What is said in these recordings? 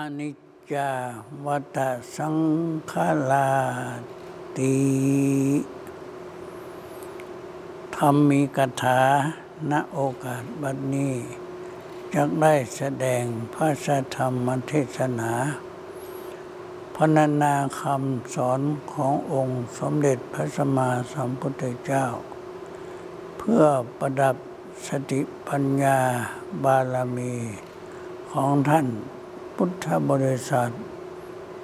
อนิจจาวัฏสังขาราติธรรมีกถาณโอกาสบัดนี้จะได้แสดงพระสธรรมเทศนาพรรณนาคำสอนขององค์สมเด็จพระสัมมาสัมพุทธเจ้า เพื่อประดับสติปัญญาบารมีของท่าน พุทธบริษัท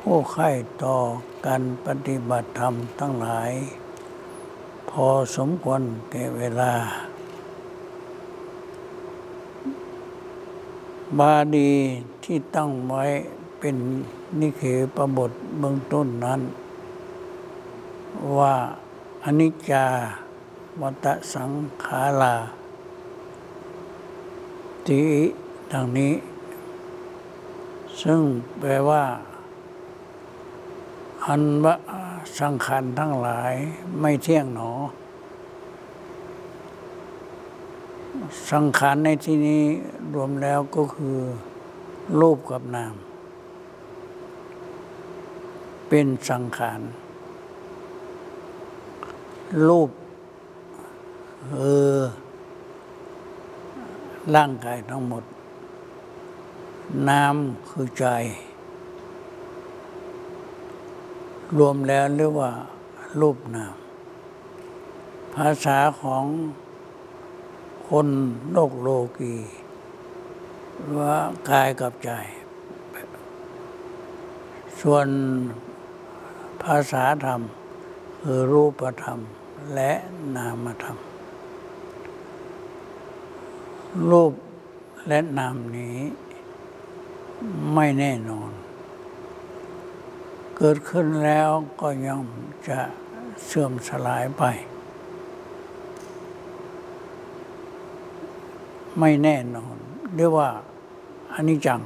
ผู้ใข่ต่อการปฏิบัติธรรมทั้งหลาย พอสมควรแก่เวลา บาดีที่ตั้งไว้เป็นนิเขปบทเบื้องต้นนั้น ว่าอนิจจาวัตสังขาราติดังนี้ ซึ่งแปลว่า อันวะสังขารทั้งหลายไม่เที่ยงหนอ สังขารในที่นี้รวมแล้วก็คือรูปกับนาม เป็นสังขารรูปเออร่างกายทั้งหมด นามคือใจ รวมแล้วเรียกว่า รูปนาม ภาษาของคนโลกโลกีว่ากายกับใจ ส่วนภาษาธรรม คือรูปธรรมและนามธรรม รูปและนามนี้ ไม่แน่นอน เกิดขึ้นแล้วก็ย่อมจะเสื่อมสลายไป ไม่แน่นอนเรียกว่าอนิจจัง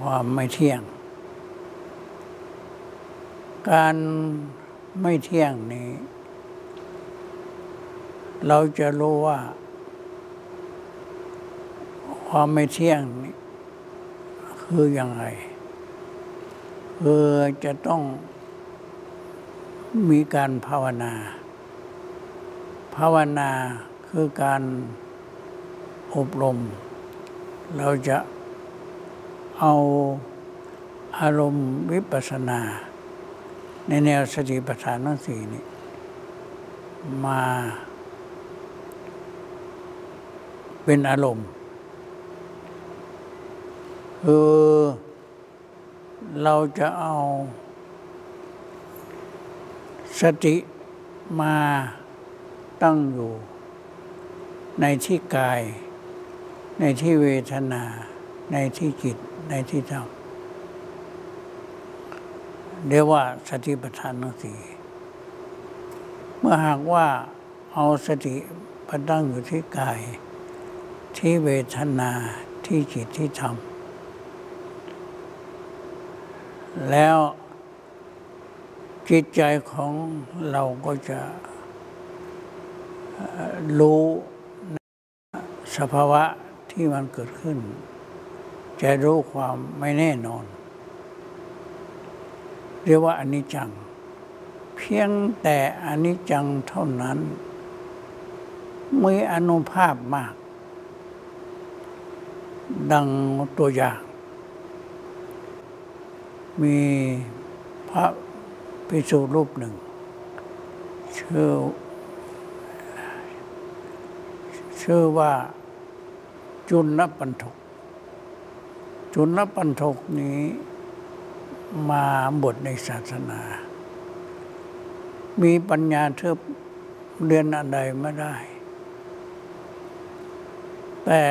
ความไม่เที่ยง การไม่เที่ยงนี้ เราจะรู้ว่า ความไม่เที่ยงนี้ คืออยังไงคือจะต้องมีการภาวนา ภาวนาคือการอบรม เราจะเอาอารมณ์วิปัสสนา ในแนวสติปัฏฐานทั้งสี่นี้มาเป็นอารมณ์ คือเราจะเอาสติมาตั้งอยู่ ในที่กาย ในที่เวทนา ในที่จิต ในที่ธรรมเรียกว่าสติปัฏฐานทั้งสี่เมื่อหากว่าเอาสติมาตั้งอยู่ที่กาย ที่เวทนาที่จิตที่ธรรม แล้วจิตใจของเราก็จะรู้สภาวะที่มันเกิดขึ้น จะรู้ความไม่แน่นอน เรียกว่าอนิจจัง เพียงแต่อนิจจังเท่านั้น มีอนุภาพมาก ดังตัวอย่าง มีพระภิกษุรูปหนึ่ง ชื่อ ชื่อว่าจุลปันทก จุลปันทกนี้มาบทในศาสนา มีปัญญาเทิบเรียนอะไรไม่ได้ แต่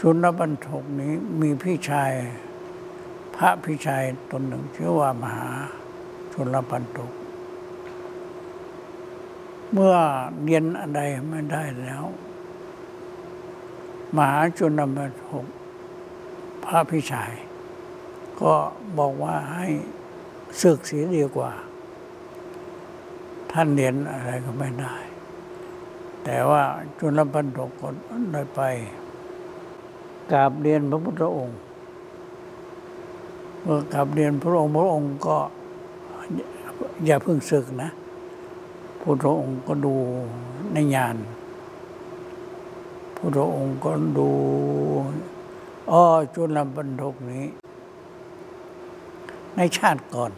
จุลปันทกนี้มีพี่ชาย พระพี่ชายตนหนึ่งชื่อว่ามหาจุลปันทกเมื่อเรียนอะไรไม่ได้แล้ว มหาจุลปันทกพระพี่ชาย ก็บอกว่าให้ศึกเสียดีกว่า ท่านเรียนอะไรก็ไม่ได้ แต่ว่าจุลปันทกก็ได้ไป กราบเรียนพระพุทธองค์เมื่อกราบเรียนพระองค์พระองค์ก็อย่าเพิ่งศึกนะพระองค์ก็ดูในญาณพระองค์ก็ดูอ๋อจุลบรรทกนี้ ในชาติก่อน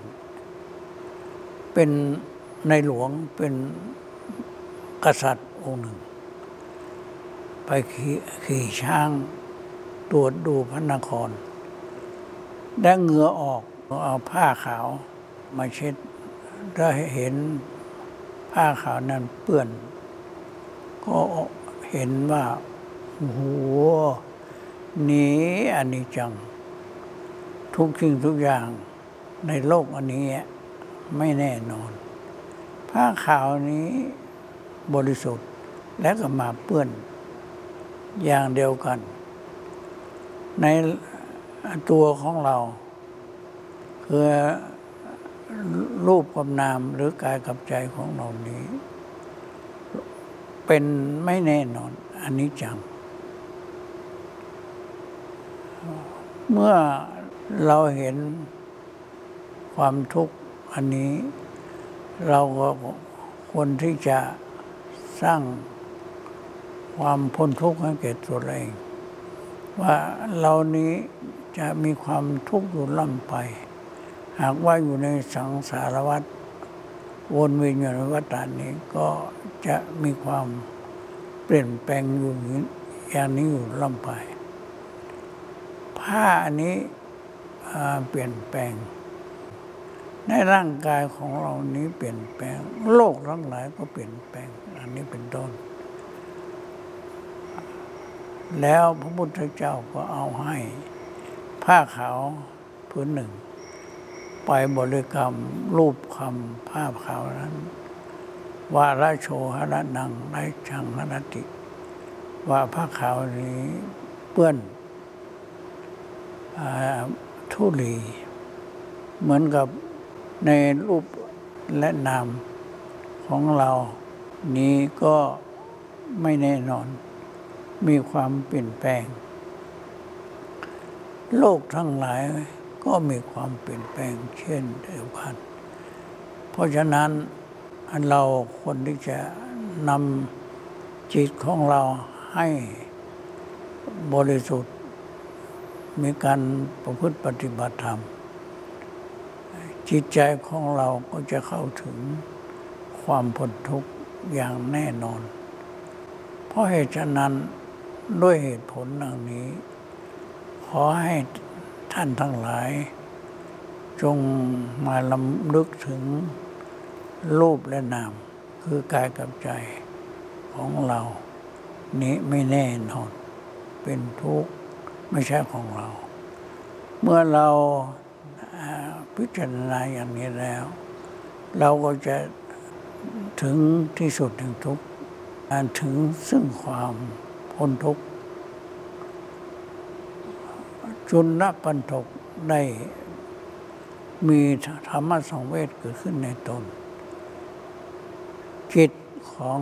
เป็นในหลวงเป็นกษัตริย์องค์หนึ่ง ไปขี่ขี่ช้าง ตรวจดูพระนคร ได้เหงื่อออกเอาผ้าขาวมาเช็ดได้เห็นผ้าขาวนั้นเปื้อน ก็เห็นว่าโอ้โหนี้อันนี้จัง ทุกสิ่งทุกอย่างในโลกอันนี้ไม่แน่นอน ผ้าขาวนี้บริสุทธิ์และก็มาเปื้อนอย่างเดียวกัน ในตัวของเรา คือรูปกับนามหรือกายกับใจของเรานี้ เป็นไม่แน่นอนอันนี้จัง เมื่อเราเห็นความทุกข์อันนี้ เราก็ควรที่จะสร้างความพ้นทุกข์ให้แก่ตัวเอง ว่าเรานี้จะมีความทุกข์อยู่ล่ำไป หากว่าอยู่ในสังสารวัฏวนเวียนอยู่ในวัฏฏานี้ก็จะมีความเปลี่ยนแปลงอยู่อย่างนี้อยู่ล่ำไป ผ้าอันนี้เปลี่ยนแปลง ในร่างกายของเรานี้เปลี่ยนแปลง โลกทั้งหลายก็เปลี่ยนแปลง อันนี้เป็นต้น แล้วพระพุทธเจ้าก็เอาให้ผ้าขาวพื้นหนึ่ง ไปบริกรรมรูปคำผ้าขาวนั้นว่าราโชหระนังไรชังหรติ ว่าผ้าขาวนี้เปื้อนทุลีเหมือนกับในรูปและนามของเรานี้ก็ไม่แน่นอน มีความเปลี่ยนแปลง โลกทั้งหลายก็มีความเปลี่ยนแปลงเช่นเดียวกัน เพราะฉะนั้นเราคนที่จะนำจิตของเราให้บริสุทธิ์ มีการประพฤติปฏิบัติธรรม จิตใจของเราก็จะเข้าถึงความพ้นทุกข์อย่างแน่นอน เพราะเหตุฉะนั้น ด้วยเหตุผลดังนี้ ขอให้ท่านทั้งหลาย จงมาลำลึกถึงรูปและนาม คือกายกับใจของเรา นี้ไม่แน่นอน เป็นทุกข์ไม่ใช่ของเรา เมื่อเราพิจารณาอย่างนี้แล้ว เราก็จะถึงที่สุดแห่งทุกข์ถึงซึ่งความ พ้นทุกข์จุลปันทกได้มีธรรมะสองเวทเกิดขึ้นในตน จิตของ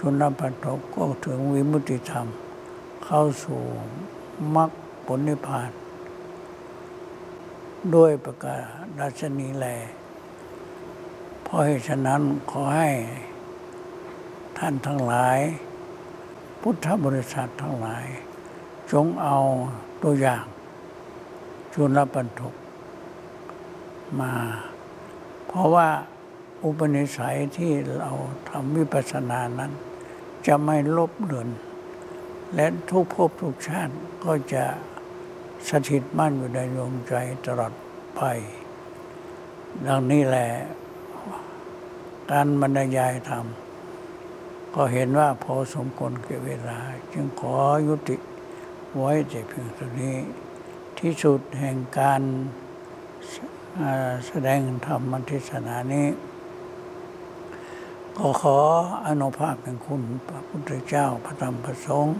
จุลปันทกก็ถึงวิมุติธรรม เข้าสู่มรรคผลนิพพาน ด้วยประกาศราชนีแลเพราะเหตุฉะนั้นขอให้ท่านทั้งหลาย พุทธบริษัททั้งหลาย จงเอาตัวอย่างจุลปันทกมา เพราะว่าอุปนิสัยที่เราทำวิปัสสนานั้น จะไม่ลบเลือน และทุกภพทุกชาติก็จะสถิตมั่นอยู่ในดวงใจตลอดไป ดังนี้แหละ การบรรยายธรรม ก็เห็นว่าพอสมควรเก็บเวลา จึงขอยุติไว้แต่เพียงเท่านี้ ที่สุดแห่งการแสดงธรรมเทศนานี้ ก็ขออนุภาพแห่งคุณพระพุทธเจ้าพระธรรมพระสงฆ์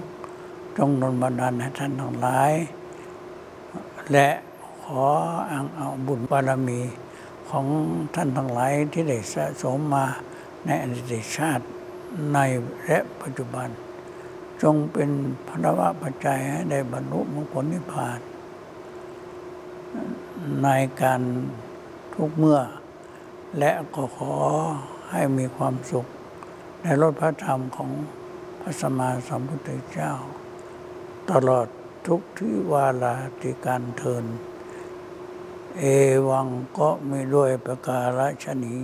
จงนนบันดาลให้ท่านทั้งหลาย และขออังเอาบุญบารมีของท่านทั้งหลายที่ได้สะสมมาในอดีตชาติ ในและปัจจุบัน จงเป็นพระวะปัจจัยให้ได้บรรลุมรรคผลนิพพาน ในการทุกเมื่อ และก็ขอให้มีความสุข ในรถพระธรรมของพระสัมมาสัมพุทธเจ้า ตลอดทุกที่วาลาติการเทิน เอวังก็มีด้วยประการฉนี้